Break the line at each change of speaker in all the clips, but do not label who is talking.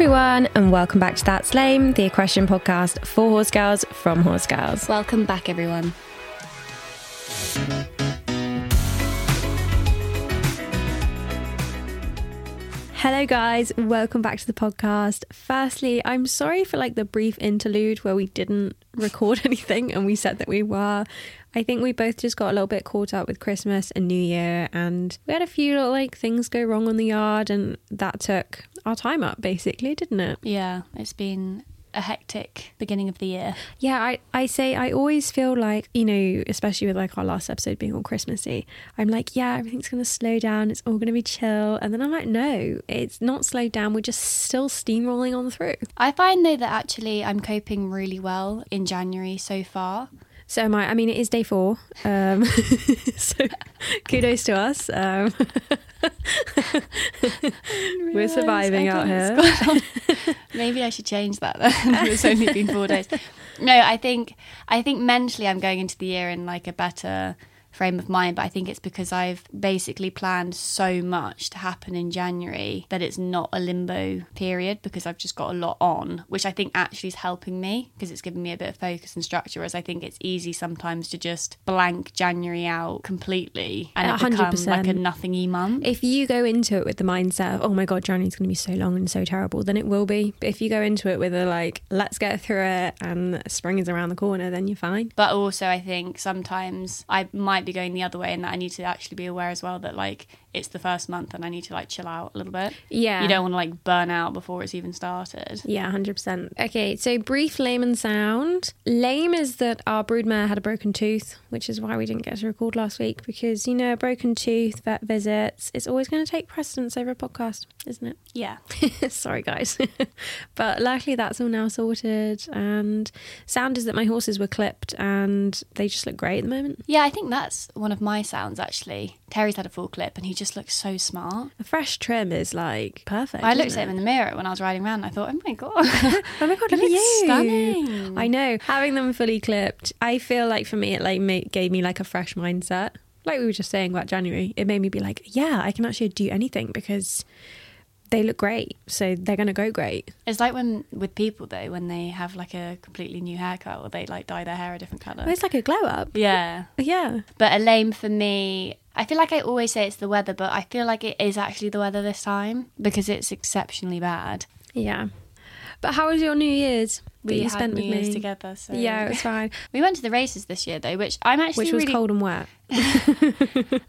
everyone, and welcome back to That's Lame, the equestrian podcast for horse girls from horse girls.
Welcome back, everyone.
Hello, guys. Welcome back to the podcast. Firstly, I'm sorry for like the brief interlude where we didn't record anything and we said that we were. I think we both just got a little bit caught up with Christmas and New Year, and we had a few little like things go wrong on the yard, and that took our time up, basically, didn't it?
Yeah, it's been a hectic beginning of the year.
Yeah, I, I say I always feel like, you know, especially with like our last episode being all Christmassy, I'm like, yeah, everything's gonna slow down, it's all gonna be chill. And then I'm like, no, it's not slowed down, we're just still steamrolling on through.
I find though that actually I'm coping really well in January so far.
So am I. I mean, it is day four. Um, so kudos to us. Um, we're surviving out here.
Maybe I should change that then. it's only been four days. No, I think I think mentally I'm going into the year in like a better frame of mind, but I think it's because I've basically planned so much to happen in January that it's not a limbo period because I've just got a lot on, which I think actually is helping me because it's giving me a bit of focus and structure. Whereas I think it's easy sometimes to just blank January out completely and it 100%. becomes like a nothingy month.
If you go into it with the mindset of, oh my God, January's going to be so long and so terrible, then it will be. But if you go into it with a like, let's get through it and spring is around the corner, then you're fine.
But also, I think sometimes I might might be going the other way and that I need to actually be aware as well that like it's the first month and I need to like chill out a little bit.
Yeah.
You don't want to like burn out before it's even started.
Yeah, 100%. Okay, so brief layman sound. Lame is that our broodmare had a broken tooth, which is why we didn't get to record last week because, you know, a broken tooth, vet visits, it's always going to take precedence over a podcast, isn't it?
Yeah.
Sorry, guys. but luckily that's all now sorted. And sound is that my horses were clipped and they just look great at the moment.
Yeah, I think that's one of my sounds actually. Terry's had a full clip and he just looks so smart.
A fresh trim is like perfect.
I looked at him in the mirror when I was riding around. I thought, oh my god,
oh my god, look at you,
stunning.
I know. Having them fully clipped, I feel like for me, it like made, gave me like a fresh mindset. Like we were just saying about January, it made me be like, yeah, I can actually do anything because they look great, so they're going to go great.
It's like when with people though, when they have like a completely new haircut or they like dye their hair a different color.
Well, it's like a glow up.
Yeah,
yeah.
But a lame for me, I feel like I always say it's the weather, but I feel like it is actually the weather this time because it's exceptionally bad.
Yeah. But how was your New Year's?
We
you spent
New
with
Year's
me?
together. So
Yeah, it was fine.
we went to the races this year though, which I'm actually
Which was
really
cold and wet.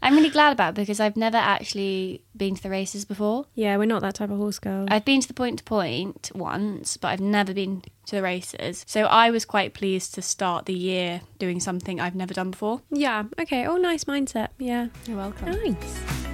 I'm really glad about because I've never actually been to the races before.
Yeah, we're not that type of horse girl.
I've been to the point to point once, but I've never been to the races. So I was quite pleased to start the year doing something I've never done before.
yeah. Okay. Oh, nice mindset. Yeah.
You're welcome.
Nice.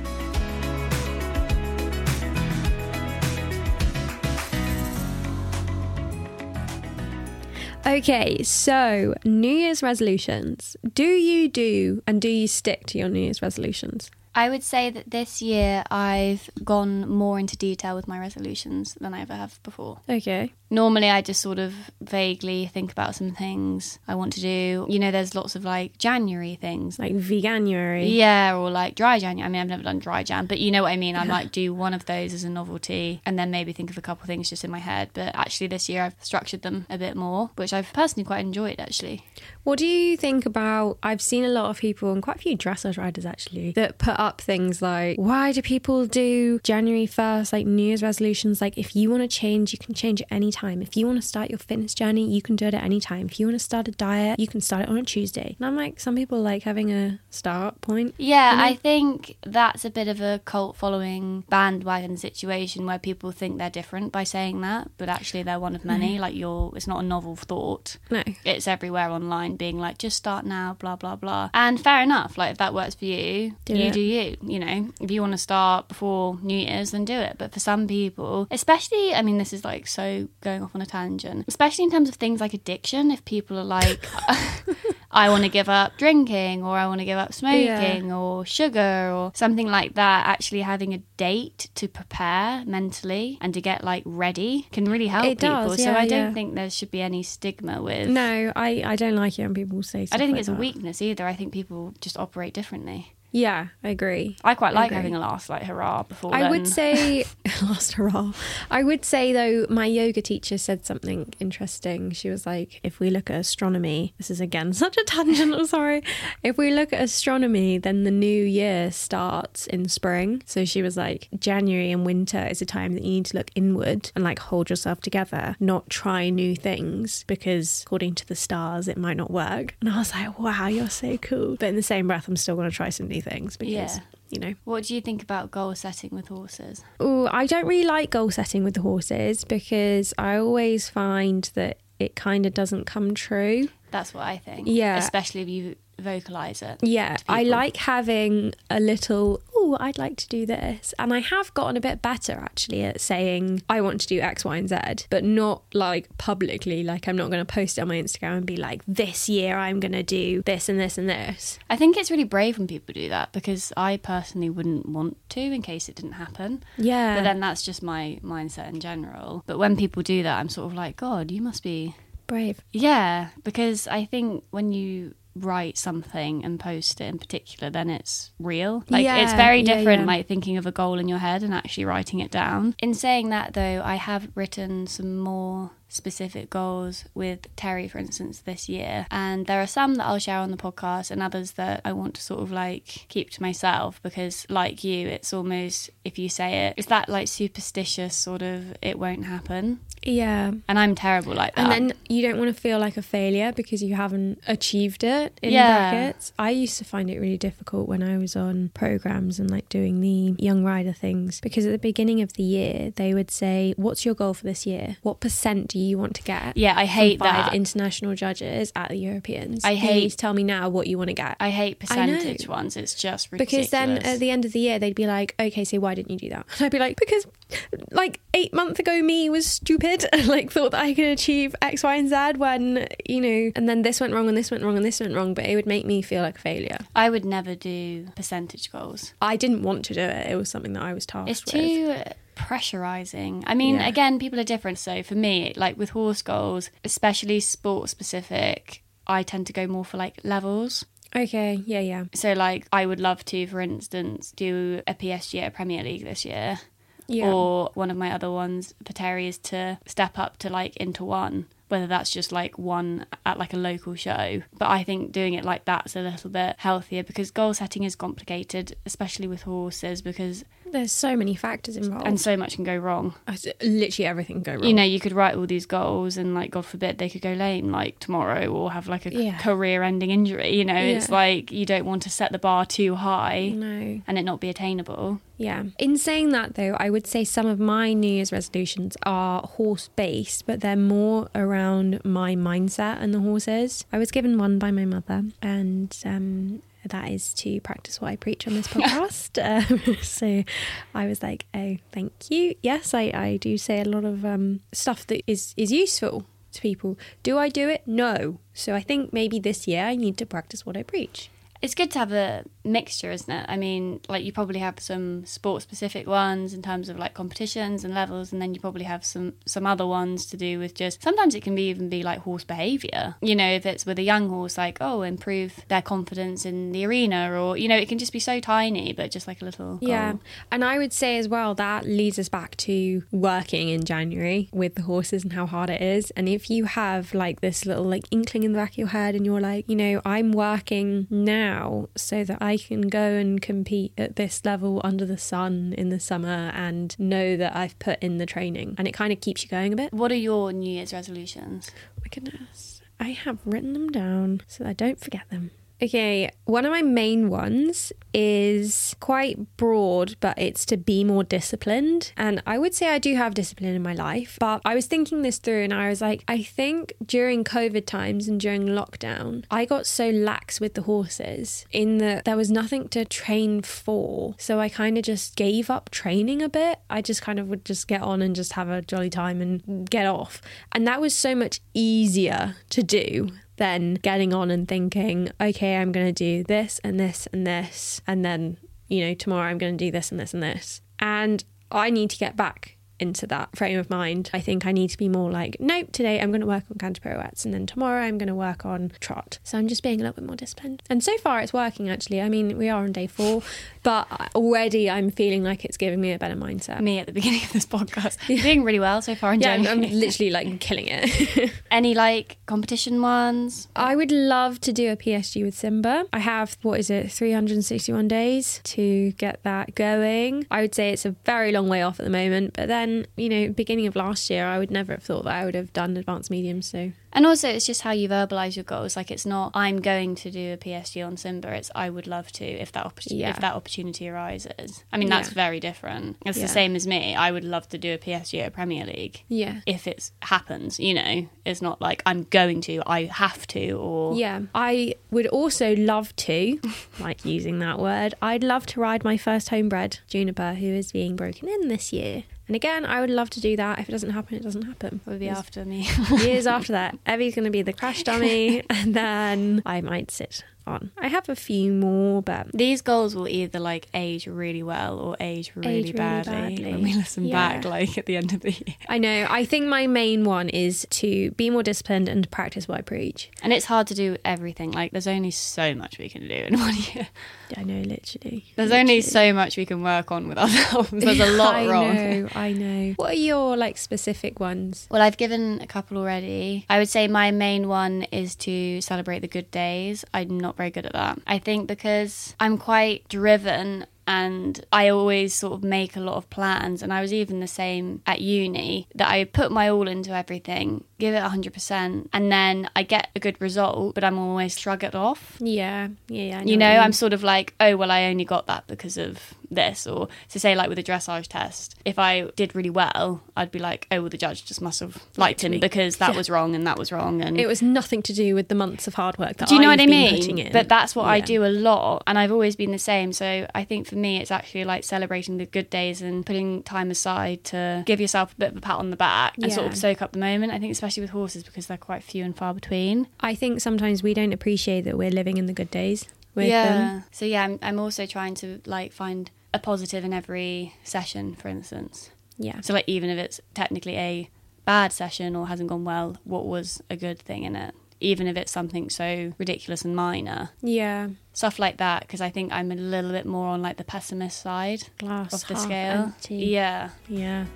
Okay, so New Year's resolutions. Do you do and do you stick to your New Year's resolutions?
I would say that this year I've gone more into detail with my resolutions than I ever have before.
Okay.
Normally, I just sort of vaguely think about some things I want to do. You know, there's lots of like January things.
Like veganuary.
Yeah, or like dry January. I mean, I've never done dry Jan, but you know what I mean. I might do one of those as a novelty and then maybe think of a couple of things just in my head. But actually, this year I've structured them a bit more, which I've personally quite enjoyed actually.
What do you think about? I've seen a lot of people and quite a few dressage riders actually that put up things like, why do people do January 1st, like New Year's resolutions? Like, if you want to change, you can change at any time. If you want to start your fitness journey, you can do it at any time. If you want to start a diet, you can start it on a Tuesday. And I'm like, some people like having a start point.
Yeah. I think that's a bit of a cult following bandwagon situation where people think they're different by saying that, but actually they're one of many. Like you're, it's not a novel thought.
No.
It's everywhere online, being like, just start now, blah blah blah. And fair enough. Like if that works for you,
Do
you
it.
do you. You know, if you want to start before New Year's, then do it. But for some people, especially, I mean, this is like so going off on a tangent, especially in terms of things like addiction. If people are like. I want to give up drinking or I want to give up smoking or sugar or something like that. Actually, having a date to prepare mentally and to get like ready can really help
It
people.
does,
so I don't
yeah.
think there should be any stigma with.
No, I, I don't like it when people say
I don't think
like
it's a weakness either. I think people just operate differently.
Yeah, I agree.
I quite like
agree.
having a last like hurrah before.
I
then.
would say last hurrah. I would say though, my yoga teacher said something interesting. She was like, if we look at astronomy, this is again such a tangent. I'm sorry. If we look at astronomy, then the new year starts in spring. So she was like, January and winter is a time that you need to look inward and like hold yourself together, not try new things because according to the stars, it might not work. And I was like, wow, you're so cool. But in the same breath, I'm still going to try some new things because.
Yeah.
You know,
What do you think about goal setting with horses?
Oh, I don't really like goal setting with the horses because I always find that it kind of doesn't come true.
That's what I think.
Yeah.
Especially if you vocalize it.
Yeah, I like having a little, oh, I'd like to do this. And I have gotten a bit better actually at saying, I want to do X, Y, and Z, but not like publicly. Like, I'm not going to post it on my Instagram and be like, this year I'm going to do this and this and this.
I think it's really brave when people do that because I personally wouldn't want to in case it didn't happen.
Yeah.
But then that's just my mindset in general. But when people do that, I'm sort of like, God, you must be.
brave.
Yeah, because I think when you write something and post it in particular, then it's real. Like
Yeah,
it's very
yeah,
different,
yeah.
like thinking of a goal in your head and actually writing it down. In saying that, though, I have written some more specific goals with Terry, for instance, this year. And there are some that I'll share on the podcast and others that I want to sort of like keep to myself because, like you, it's almost, if you say it, it's that like superstitious sort of, it won't happen.
Yeah.
And I'm terrible like that.
And then you don't want to feel like a failure because you haven't achieved it in
Yeah.
brackets. I used to find it really difficult when I was on programs and like doing the young rider things because at the beginning of the year they would say, "What's your goal for this year? What percent do you want to get?"
yeah, I hate
five
that.
international judges at the Europeans.
I hate-
to tell me now what you want to get.
I hate
I
percentage ones. It's just ridiculous.
because then at the end of the year they'd be like, okay, so why didn't you do that? And I'd be like, because like eight months ago me was stupid, and like thought that I could achieve X, Y, and Z when you know, and then this went wrong and this went wrong and this went wrong, but it would make me feel like a failure.
I would never do percentage goals.
I didn't want to do it; it was something that I was tasked
It's
with.
too pressurizing. I mean,
Yeah.
again, people are different. So for me, like with horse goals, especially sport specific, I tend to go more for like levels.
Okay, yeah, yeah,
So like I would love to, for instance, do a PSG at Premier League this year.
yeah.
Or one of my other ones for Terry is to step up to like into one, whether that's just like one at like a local show. But I think doing it like that's a little bit healthier because goal setting is complicated, especially with horses, because
There's so many factors involved,
and so much can go wrong.
literally everything can go wrong.
You know, you could write all these goals and like God forbid they could go lame like tomorrow or have like a
Yeah.
career ending injury. You know, it's like you don't want to set the bar too high
no.
and it not be attainable.
Yeah. In saying that, though, I would say some of my New Year's resolutions are horse based, but they're more around my mindset and the horses. I was given one by my mother, and um, that is to practice what I preach on this podcast. um, so I was like, oh, thank you. Yes, I, I do say a lot of um, stuff that is, is useful to people. Do I do it? No. So I think maybe this year I need to practice what I preach.
It's good to have a mixture, isn't it? I mean, like you probably have some sport specific ones in terms of like competitions and levels, and then you probably have some some other ones to do with just sometimes it can be even be like horse behavior. You know, if it's with a young horse, like oh, improve their confidence in the arena, or you know, it can just be so tiny, but just like a little
Yeah. And I would say as well that leads us back to working in January with the horses and how hard it is. And if you have like this little like inkling in the back of your head and you're like, you know, I'm working now so that I can go and compete at this level under the sun in the summer and know that I've put in the training and it kind of keeps you going a bit.
What are your New Year's resolutions?
Oh my goodness. I have written them down so that I don't forget them. Okay, one of my main ones is quite broad, but it's to be more disciplined. And I would say I do have discipline in my life, but I was thinking this through and I was like, I think during COVID times and during lockdown, I got so lax with the horses in that there was nothing to train for. So I kind of just gave up training a bit. I just kind of would just get on and just have a jolly time and get off. And that was so much easier to do than getting on and thinking, okay, I'm going to do this and this and this. And then, you know, tomorrow I'm going to do this and this and this. And I need to get back into that frame of mind. I think I need to be more like, nope, today I'm going to work on canter pirouettes and then tomorrow I'm going to work on trot. So I'm just being a little bit more disciplined. And so far it's working actually. I mean, we are on day four, but already I'm feeling like it's giving me a better mindset.
Me at the beginning of this podcast. You're doing really well so far
Yeah, I'm, I'm literally like killing it.
Any like competition ones?
I would love to do a PSG with Simba. I have, what is it, 361 days to get that going. I would say it's a very long way off at the moment, but then, you know, beginning of last year, I would never have thought that I would have done advanced medium. So,
And also, it's just how you verbalize your goals. Like, it's not I'm going to do a PSG on Simba. It's I would love to if that opportunity
Yeah.
if that opportunity arises. I mean, that's
Yeah.
very different. It's
Yeah.
the same as me. I would love to do a PSG at Premier League
yeah.
if it happens. You know, it's not like I'm going to. I have to. Or
Yeah, I would also love to, like using that word, I'd love to ride my first homebred, Juniper, who is being broken in this year. And again, I would love to do that. If it doesn't happen, it doesn't happen.
It would be after me.
Years after that, Evie's going to be the crash dummy, and then I might sit on. I have a few more, but
These goals will either like age really well or age really,
Age really
badly,
badly.
when we listen
Yeah.
back, like at the end of the year.
I know. I think my main one is to be more disciplined and practice what I preach.
And it's hard to do everything. Like, there's only so much we can do in one year.
I know, literally.
There's only so much we can work on with ourselves. There's a lot
I
wrong.
know, I know. What are your like specific ones?
Well, I've given a couple already. I would say my main one is to celebrate the good days. I'm not very good at that. I think because I'm quite driven and I always sort of make a lot of plans. And I was even the same at uni that I put my all into everything, give it 100%, and then I get a good result, but I'm always shrug it off.
Yeah, yeah, yeah. I
you know. I'm sort of like, oh, well, I only got that because of this. Or to say, like with a dressage test, if I did really well, I'd be like, oh, well, the judge just must have liked him
me.
because that
Yeah.
was wrong and that was wrong. And
It was nothing to do with the months of hard work that
do you know
I've
what I mean? But that's what I do a lot, and I've always been the same. So I think for me, it's actually like celebrating the good days and putting time aside to give yourself a bit of a pat on the back and sort of soak up the moment. I think especially with horses because they're quite few and far between.
I think sometimes we don't appreciate that we're living in the good days with
yeah.
them.
So yeah, I'm, I'm also trying to like find a positive in every session, for instance.
Yeah.
So like even if it's technically a bad session or hasn't gone well, what was a good thing in it? Even if it's something so ridiculous and minor,
Yeah.
stuff like that. Because I think I'm a little bit more on like the pessimist side
Glass
of the scale.
empty.
Yeah.
Yeah.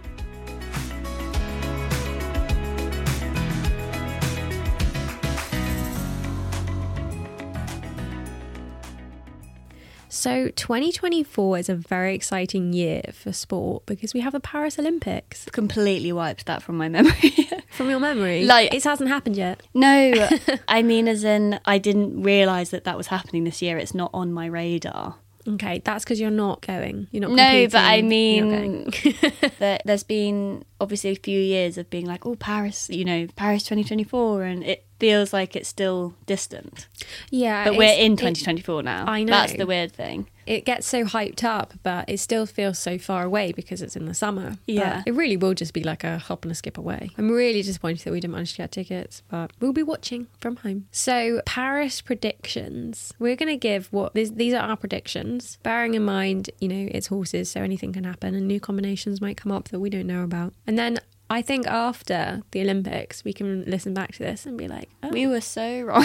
So 2024 is a very exciting year for sport because we have the Paris Olympics.
Completely wiped that from my memory.
From your memory,
Like-
it hasn't happened yet.
no, I mean, as in, I didn't realise that that was happening this year. It's not on my radar.
Okay, that's because you're not going. You're not.
No, but I
competing. You're not
mean that there's been obviously a few years of being like, oh, Paris, you know, Paris 2024, and it feels like it's still distant.
yeah,
But we're in
it-
2024 now.
I know.
That's the weird thing.
it gets so hyped up, but it still feels so far away because it's in the summer. But
Yeah.
it really will just be like a hop and a skip away. I'm really disappointed that we didn't manage to get tickets, but we'll be watching from home. So, Paris predictions. We're going to give what these, these are our predictions, bearing in mind, you know, it's horses, so anything can happen and new combinations might come up that we don't know about. And then I think after the Olympics, we can listen back to this and be like, oh,
We were so wrong.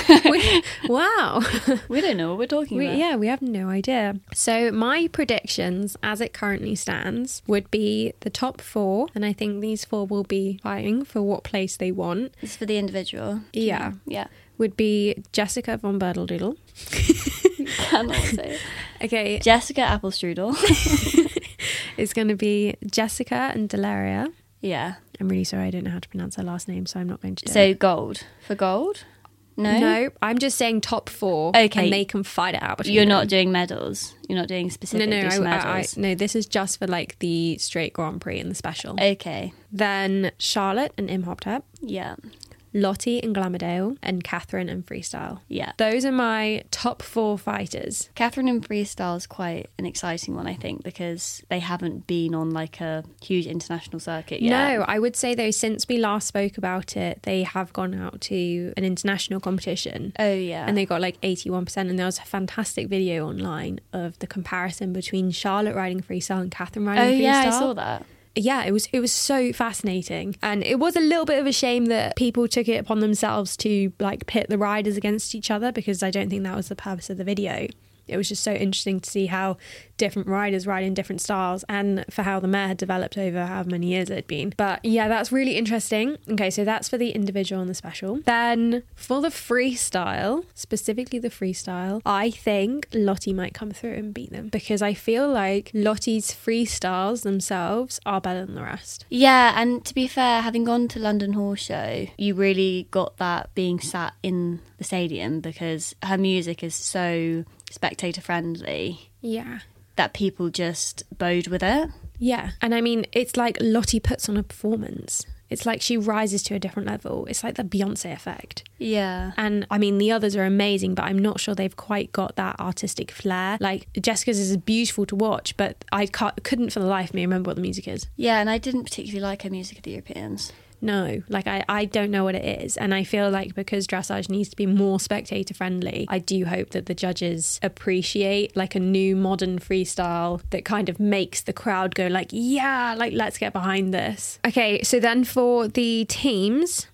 wow.
we don't know what we're talking
We,
about.
yeah, we have no idea. So my predictions, as it currently stands, would be the top four, and I think these four will be fighting for what place they want.
It's for the individual.
Yeah.
Yeah.
Would be Jessica von Berteldoodle.
Cannot say.
Okay,
Jessica Applestrudel.
it's going to be Jessica and Dalera.
yeah.
I'm really sorry, I don't know how to pronounce her last name, so I'm not going to do
So
it.
gold. For gold? No.
No, I'm just saying top four.
Okay.
and they can fight it out. Between
You're
them.
not doing medals. You're not doing
No,
specific
no,
just
I, I, I,
medals.
no. This is just for like the straight Grand Prix and the special.
okay.
Then Charlotte and Imhotep.
Yeah.
Lottie and Glamourdale, and Catherine and Freestyle.
Yeah.
Those are my top four fighters.
Catherine and Freestyle is quite an exciting one, I think, because they haven't been on like a huge international circuit yet.
No, I would say though, since we last spoke about it, they have gone out to an international competition.
Oh yeah.
And they got like 81%. And there was a fantastic video online of the comparison between Charlotte riding freestyle and Catherine riding
Oh
freestyle.
yeah, I saw that.
Yeah, it was it was so fascinating, and it was a little bit of a shame that people took it upon themselves to like pit the riders against each other because I don't think that was the purpose of the video it was just so interesting to see how different riders ride in different styles and for how the mare had developed over however many years it had been. But yeah, that's really interesting. Okay, so that's for the individual and the special. Then for the freestyle, specifically the freestyle, I think Lottie might come through and beat them because I feel like Lottie's freestyles themselves are better than the rest.
Yeah, and to be fair, having gone to London Horse Show, you really got that being sat in the stadium because her music is so spectator friendly
Yeah.
that people just bode with it.
Yeah. And I mean, it's like Lottie puts on a performance. It's like she rises to a different level. It's like the Beyonce effect.
Yeah.
And I mean, the others are amazing, but I'm not sure they've quite got that artistic flair. Like Jessica's is beautiful to watch, but I couldn't for the life of me remember what the music is.
Yeah, and I didn't particularly like her music at the Europeans.
No, like I, I don't know what it is. And I feel like because dressage needs to be more spectator friendly, I do hope that the judges appreciate like a new modern freestyle that kind of makes the crowd go like, yeah, like let's get behind this. Okay, so then for the teams,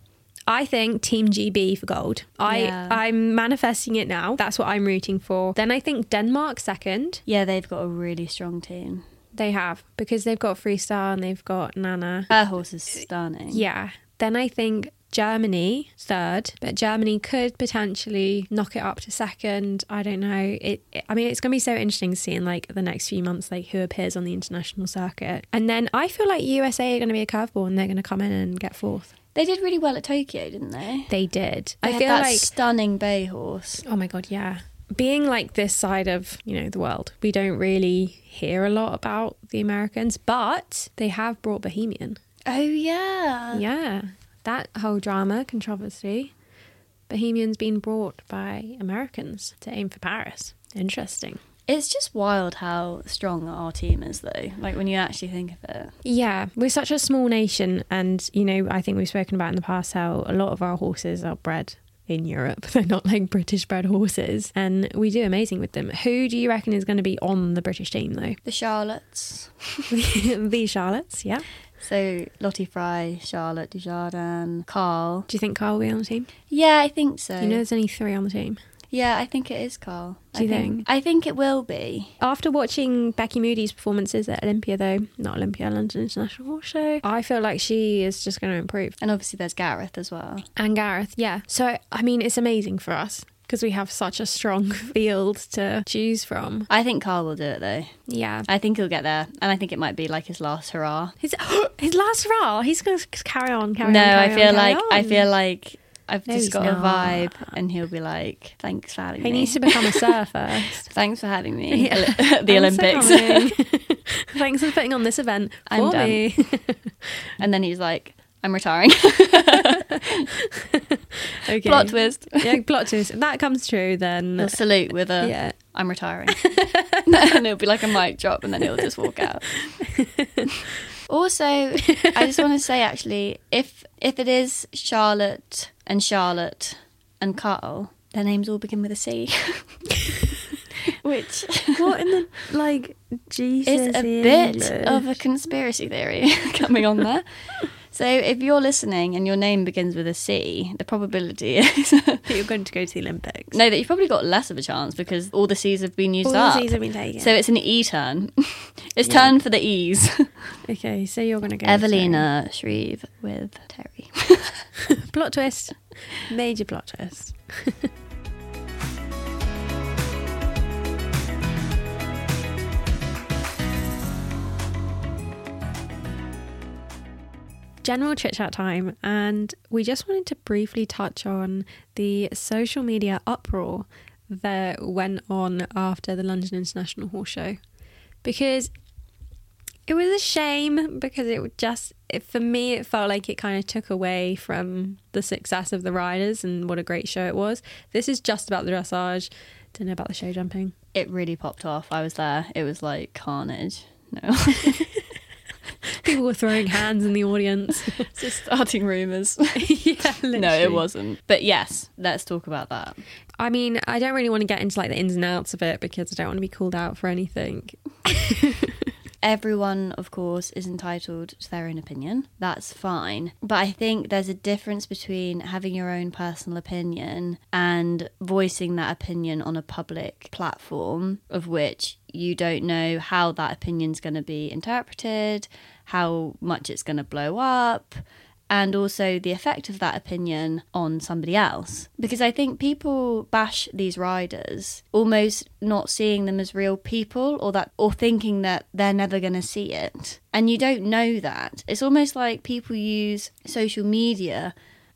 I think Team GB for gold. I
Yeah.
I'm manifesting it now. That's what I'm rooting for. Then I think Denmark second.
Yeah, they've got a really strong team.
They have because they've got freestyle and they've got Nanna.
Her horse is stunning.
Yeah. Then I think Germany third, but Germany could potentially knock it up to second. I don't know. It, it- I mean, it's going to be so interesting seeing like the next few months, like who appears on the international circuit. And then I feel like USA are going to be a curveball and they're going to come in and get fourth.
They did really well at Tokyo, didn't they?
They did.
They
I feel
that
like
stunning bay horse.
Oh my god, yeah. Being like this side of, you know, the world, we don't really hear a lot about the Americans, but they have brought Bohemian.
Oh yeah.
Yeah. That whole drama, controversy. Bohemian's been brought by Americans to aim for Paris. Interesting.
It's just wild how strong our team is though. Like when you actually think of it.
Yeah, we're such a small nation, and you know, I think we've spoken about in the past how a lot of our horses are bred in Europe. They're not like British bred horses, and we do amazing with them. Who do you reckon is going to be on the British team, though?
The Charlottes.
the Charlottes, yeah.
So Lottie Fry, Charlotte Dujardin, Carl.
Do you think Carl will be on the team?
Yeah, I think so.
You know, there's only three on the team.
Yeah, I think it is Carl.
Do
I
you think?
I think it will be.
After watching Becky Moody's performances at Olympia, though, not Olympia, London International Horse Show, I feel like she is just going to improve.
And obviously there's Gareth as well.
And Gareth, yeah. So, I mean, it's amazing for us because we have such a strong field to choose from.
I think Carl will do it though.
Yeah.
I think he'll get there. And I think it might be like his last hurrah.
His, his last hurrah, he's going to carry on, carry
no,
on.
I
carry
feel
on,
like I feel like I've
No,
just got a vibe and he'll be like, Thanks for having
He
me.
He needs to become a surfer.
Thanks for having me.
Yeah.
Oli- the
Thanks
Olympics.
coming. Thanks for putting on this event for
I'm done.
me.
and then he's like, I'm retiring.
okay.
Plot twist.
Yeah, plot twist. If that comes true, then
He'll salute with a
yeah.
I'm retiring. and it'll be like a mic drop and then he'll just walk out. also, I just want to say actually, if if it is Charlotte and Charlotte and Carl, their names all begin with a C. Which
What in the like Jesus?
is a bit of a conspiracy theory coming on there. So if you're listening and your name begins with a C, the probability is
that you're going to go to the Olympics.
no that you've probably got less of a chance because all the C's have been used
All the
up.
C's have been taken.
So it's an E turn. it's
Yeah.
turn for the E's.
okay, so you're going to go.
Evelina Shreve with Terry.
to- plot twist, major plot twist. General chit chat time, and we just wanted to briefly touch on the social media uproar that went on after the London International Horse Show because it was a shame because it just it, for me it felt like it kind of took away from the success of the riders and what a great show it was this is just about the dressage don't know about the show jumping
It really popped off. I was there. It was like carnage. No.
people were throwing hands in the audience
Just starting rumours.
yeah
no, it wasn't. But yes, let's talk about that.
i mean i don't really want to get into like the ins and outs of it because i don't want to be called out for anything
everyone, of course, is entitled to their own opinion. That's fine. But I think there's a difference between having your own personal opinion and voicing that opinion on a public platform, of which you don't know how that opinion's going to be interpreted, how much it's going to blow up and also the effect of that opinion on somebody else. Because I think people bash these riders almost not seeing them as real people or that or thinking that they're never going to see it. And you don't know that. It's almost like people use social media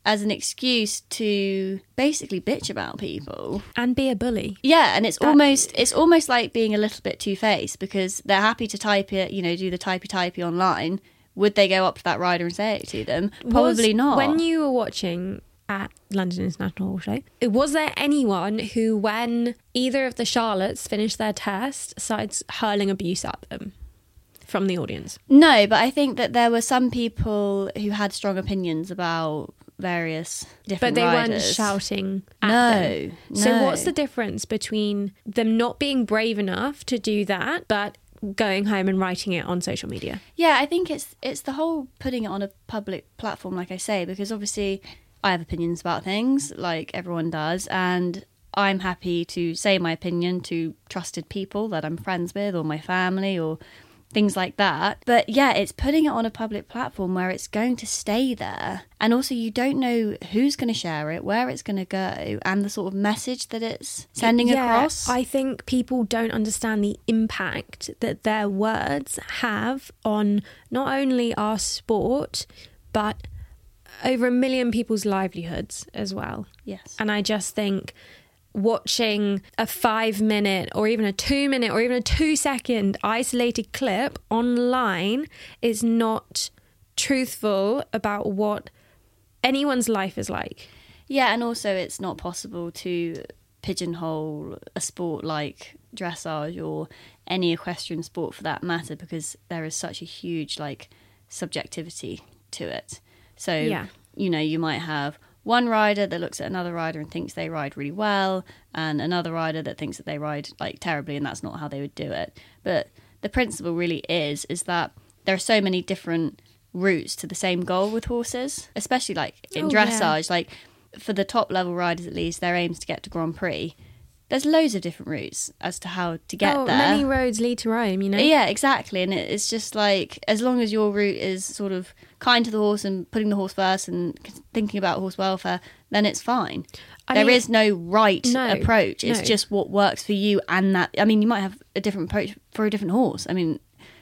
as an excuse to basically bitch about people
and be a bully.
Yeah, and it's that, almost it's almost like being a little bit two faced because they're happy to type it, you know, do the typey typey online would they go up to that rider and say it to them? Probably
was,
not.
When you were watching at London International Show, was there anyone who, when either of the Charlottes finished their test, started hurling abuse at them? From the audience?
No, but I think that there were some people who had strong opinions about various different
but they
riders.
weren't shouting
no,
them.
no
so what's the difference between them not being brave enough to do that but going home and writing it on social media.
Yeah, I think it's it's the whole putting it on a public platform, like I say, because obviously I have opinions about things, like everyone does, and I'm happy to say my opinion to trusted people that I'm friends with, or my family, or things like that. But yeah, it's putting it on a public platform where it's going to stay there. And also, you don't know who's going to share it, where it's going to go, and the sort of message that it's sending
yeah,
across.
I think people don't understand the impact that their words have on not only our sport, but over a million people's livelihoods as well.
Yes.
And I just think watching a five minute or even a two minute or even a two second isolated clip online is not truthful about what anyone's life is like.
Yeah, and also it's not possible to pigeonhole a sport like dressage or any equestrian sport for that matter because there is such a huge like subjectivity to it. So, yeah. you know, you might have one rider that looks at another rider and thinks they ride really well, and another rider that thinks that they ride like terribly, and that's not how they would do it. But the principle really is is that there are so many different routes to the same goal with horses, especially like in oh, dressage. Yeah. Like for the top level riders, at least, their aim is to get to Grand Prix there's loads of different routes as to how to get
oh,
there.
Many roads lead to Rome, you know.
Yeah, exactly, and it's just like as long as your route is sort of kind to the horse and putting the horse first and thinking about horse welfare, then it's fine. I there mean, is no right no, approach. It's no. just what works for you, and that. I mean, you might have a different approach for a different horse. I mean,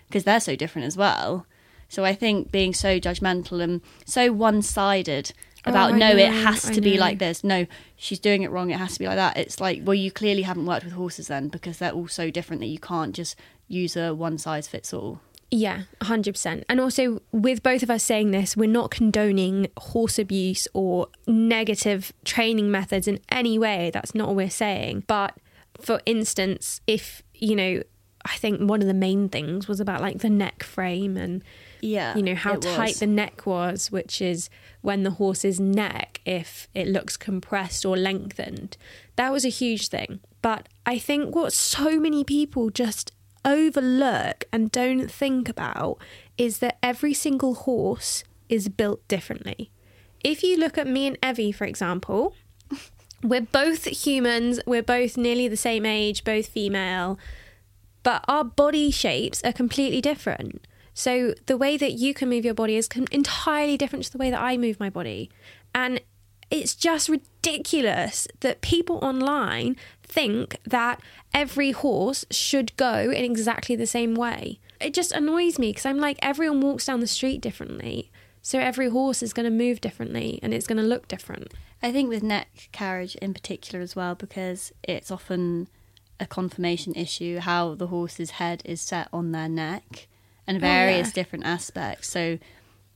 because they're so different as well. So I think being so judgmental and so one-sided about oh, no, know, it has to be like this. No, she's doing it wrong. It has to be like that. It's like, well, you clearly haven't worked with horses then because they're all so different that you can't just use a one size fits all.
Yeah, 100%. And also, with both of us saying this, we're not condoning horse abuse or negative training methods in any way. That's not what we're saying. But for instance, if, you know, I think one of the main things was about like the neck frame and
yeah,
you know how tight was. the neck was, which is when the horse's neck, if it looks compressed or lengthened, that was a huge thing. But I think what so many people just overlook and don't think about is that every single horse is built differently. If you look at me and Evie, for example, we're both humans, we're both nearly the same age, both female, but our body shapes are completely different. So the way that you can move your body is entirely different to the way that I move my body. And it's just ridiculous that people online think that every horse should go in exactly the same way. It just annoys me because I'm like, everyone walks down the street differently. So every horse is going to move differently and it's going to look different.
I think with neck carriage in particular as well, because it's often a conformation issue how the horse's head is set on their neck and various oh, yeah. different aspects. So,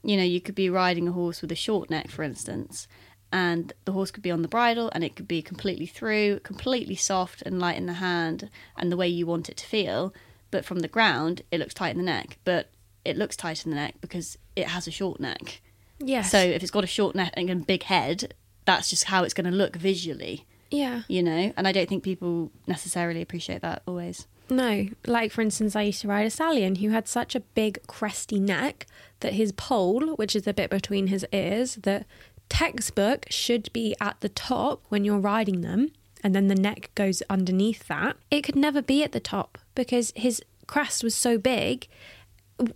you know, you could be riding a horse with a short neck, for instance, and the horse could be on the bridle and it could be completely through, completely soft and light in the hand and the way you want it to feel. But from the ground, it looks tight in the neck. But it looks tight in the neck because it has a short neck.
Yes.
So if it's got a short neck and a big head, that's just how it's going to look visually.
Yeah.
You know, and I don't think people necessarily appreciate that always.
No, like for instance, I used to ride a stallion who had such a big cresty neck that his pole, which is the bit between his ears, that textbook should be at the top when you're riding them, and then the neck goes underneath that. It could never be at the top because his crest was so big.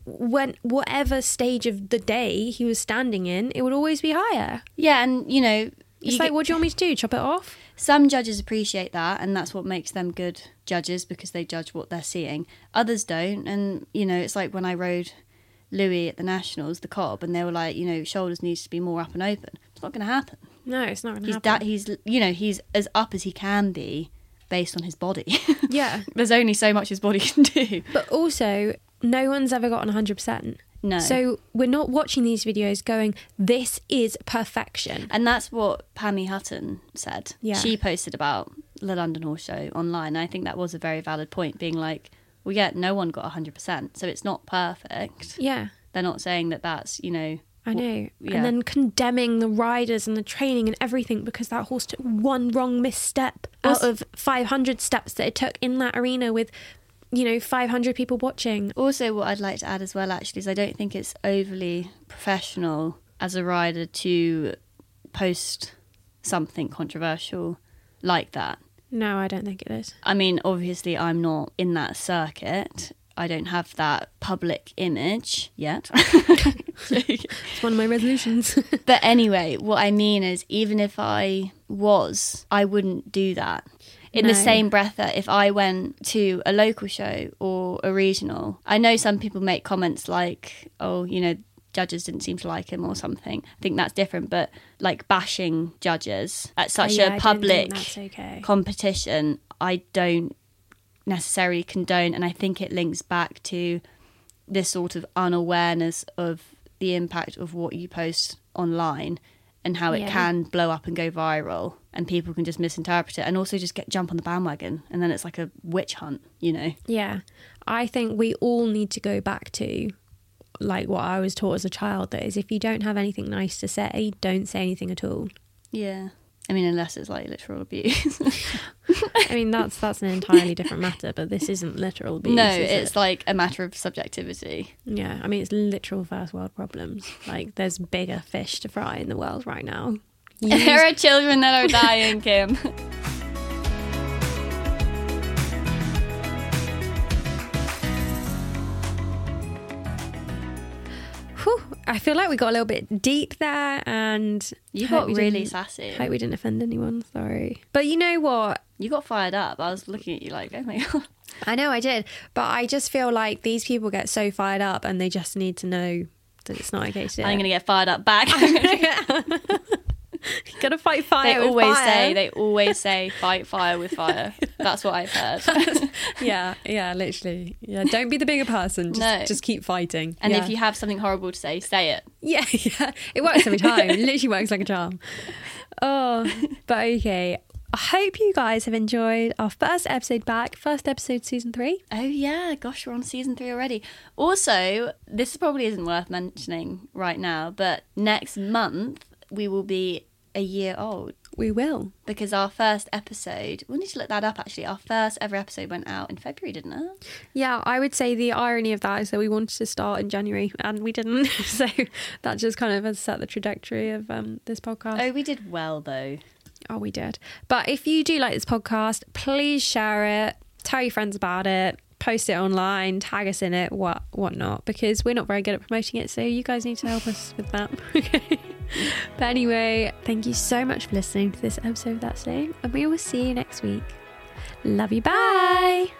When whatever stage of the day he was standing in, it would always be higher.
Yeah, and you know,
It's like,
get-
what do you want me to do? Chop it off?
some judges appreciate that, and that's what makes them good judges because they judge what they're seeing. Others don't, and you know, it's like when I rode Louis at the Nationals, the cob, and they were like, you know, shoulders needs to be more up and open. It's not going to happen.
No, it's not going to
He's
happen.
that he's you know he's as up as he can be based on his body.
yeah,
There's only so much his body can do.
but also no one's ever gotten 100%.
No.
So we're not watching these videos going, this is perfection.
And that's what Pammy Hutton said.
Yeah.
She posted about the London Horse Show online. And I think that was a very valid point, being like, well, yeah, no one got 100%. So it's not perfect.
Yeah.
They're not saying that that's, you know,
I know.
yeah.
And then condemning the riders and the training and everything because that horse took one wrong misstep out of 500 steps that it took in that arena with, you know, 500 people watching.
Also, what I'd like to add as well, actually, is I don't think it's overly professional as a rider to post something controversial like that.
No, I don't think it is.
I mean, obviously, I'm not in that circuit. I don't have that public image yet.
It's one of my resolutions.
but anyway, what I mean is, even if I was, I wouldn't do that. In the same breath that if I went to a local show or a regional, I know some people make comments like, oh, you know, judges didn't seem to like him or something. I think that's different, but like bashing judges at such
Yeah, I
a public
okay.
competition, I don't necessarily condone. And I think it links back to this sort of unawareness of the impact of what you post online and how it
Yeah.
can blow up and go viral and people can just misinterpret it and also just get jump on the bandwagon and then it's like a witch hunt you know
Yeah. I think we all need to go back to like what I was taught as a child that is if you don't have anything nice to say, don't say anything at all.
yeah i mean unless it's like literal abuse
I mean that's that's an entirely different matter, but this isn't literal abuse.
no it's
it?
like a matter of subjectivity
Yeah, I mean it's literal first world problems. Like there's bigger fish to fry in the world right now.
There are children that are dying kim
I feel like we got a little bit deep there, and
you got really sassy
Hope we didn't offend anyone. Sorry, but you know what?
you got fired up i was looking at you like oh my god
I know I did, but I just feel like these people get so fired up, and they just need to know that it's not okay to do.
i'm
it.
gonna get fired up back
Gotta fight fire.
they
with
always
fire.
say they always say fight fire with fire that's what i've heard
yeah, yeah, literally. Yeah, don't be the bigger person. Just,
No.
just keep fighting.
and
yeah.
if you have something horrible to say say it
Yeah, yeah. It works every time. it literally works like a charm. Oh, but okay. I hope you guys have enjoyed our first episode back, first episode season three.
Oh yeah, gosh, we're on season three already. Also, this probably isn't worth mentioning right now, but next month we will be a year old
We will.
because our first episode. We need to look that up. Actually, our first ever episode went out in February, didn't it?
Yeah, I would say the irony of that is that we wanted to start in January and we didn't. so that just kind of has set the trajectory of um, this podcast.
Oh, we did well though.
Oh, we did. But if you do like this podcast, please share it, tell your friends about it, post it online, tag us in it, what whatnot, because we're not very good at promoting it. So you guys need to help us with that. But anyway, thank you so much for listening to this episode of That's Lame, and we will see you next week. Love you. Bye.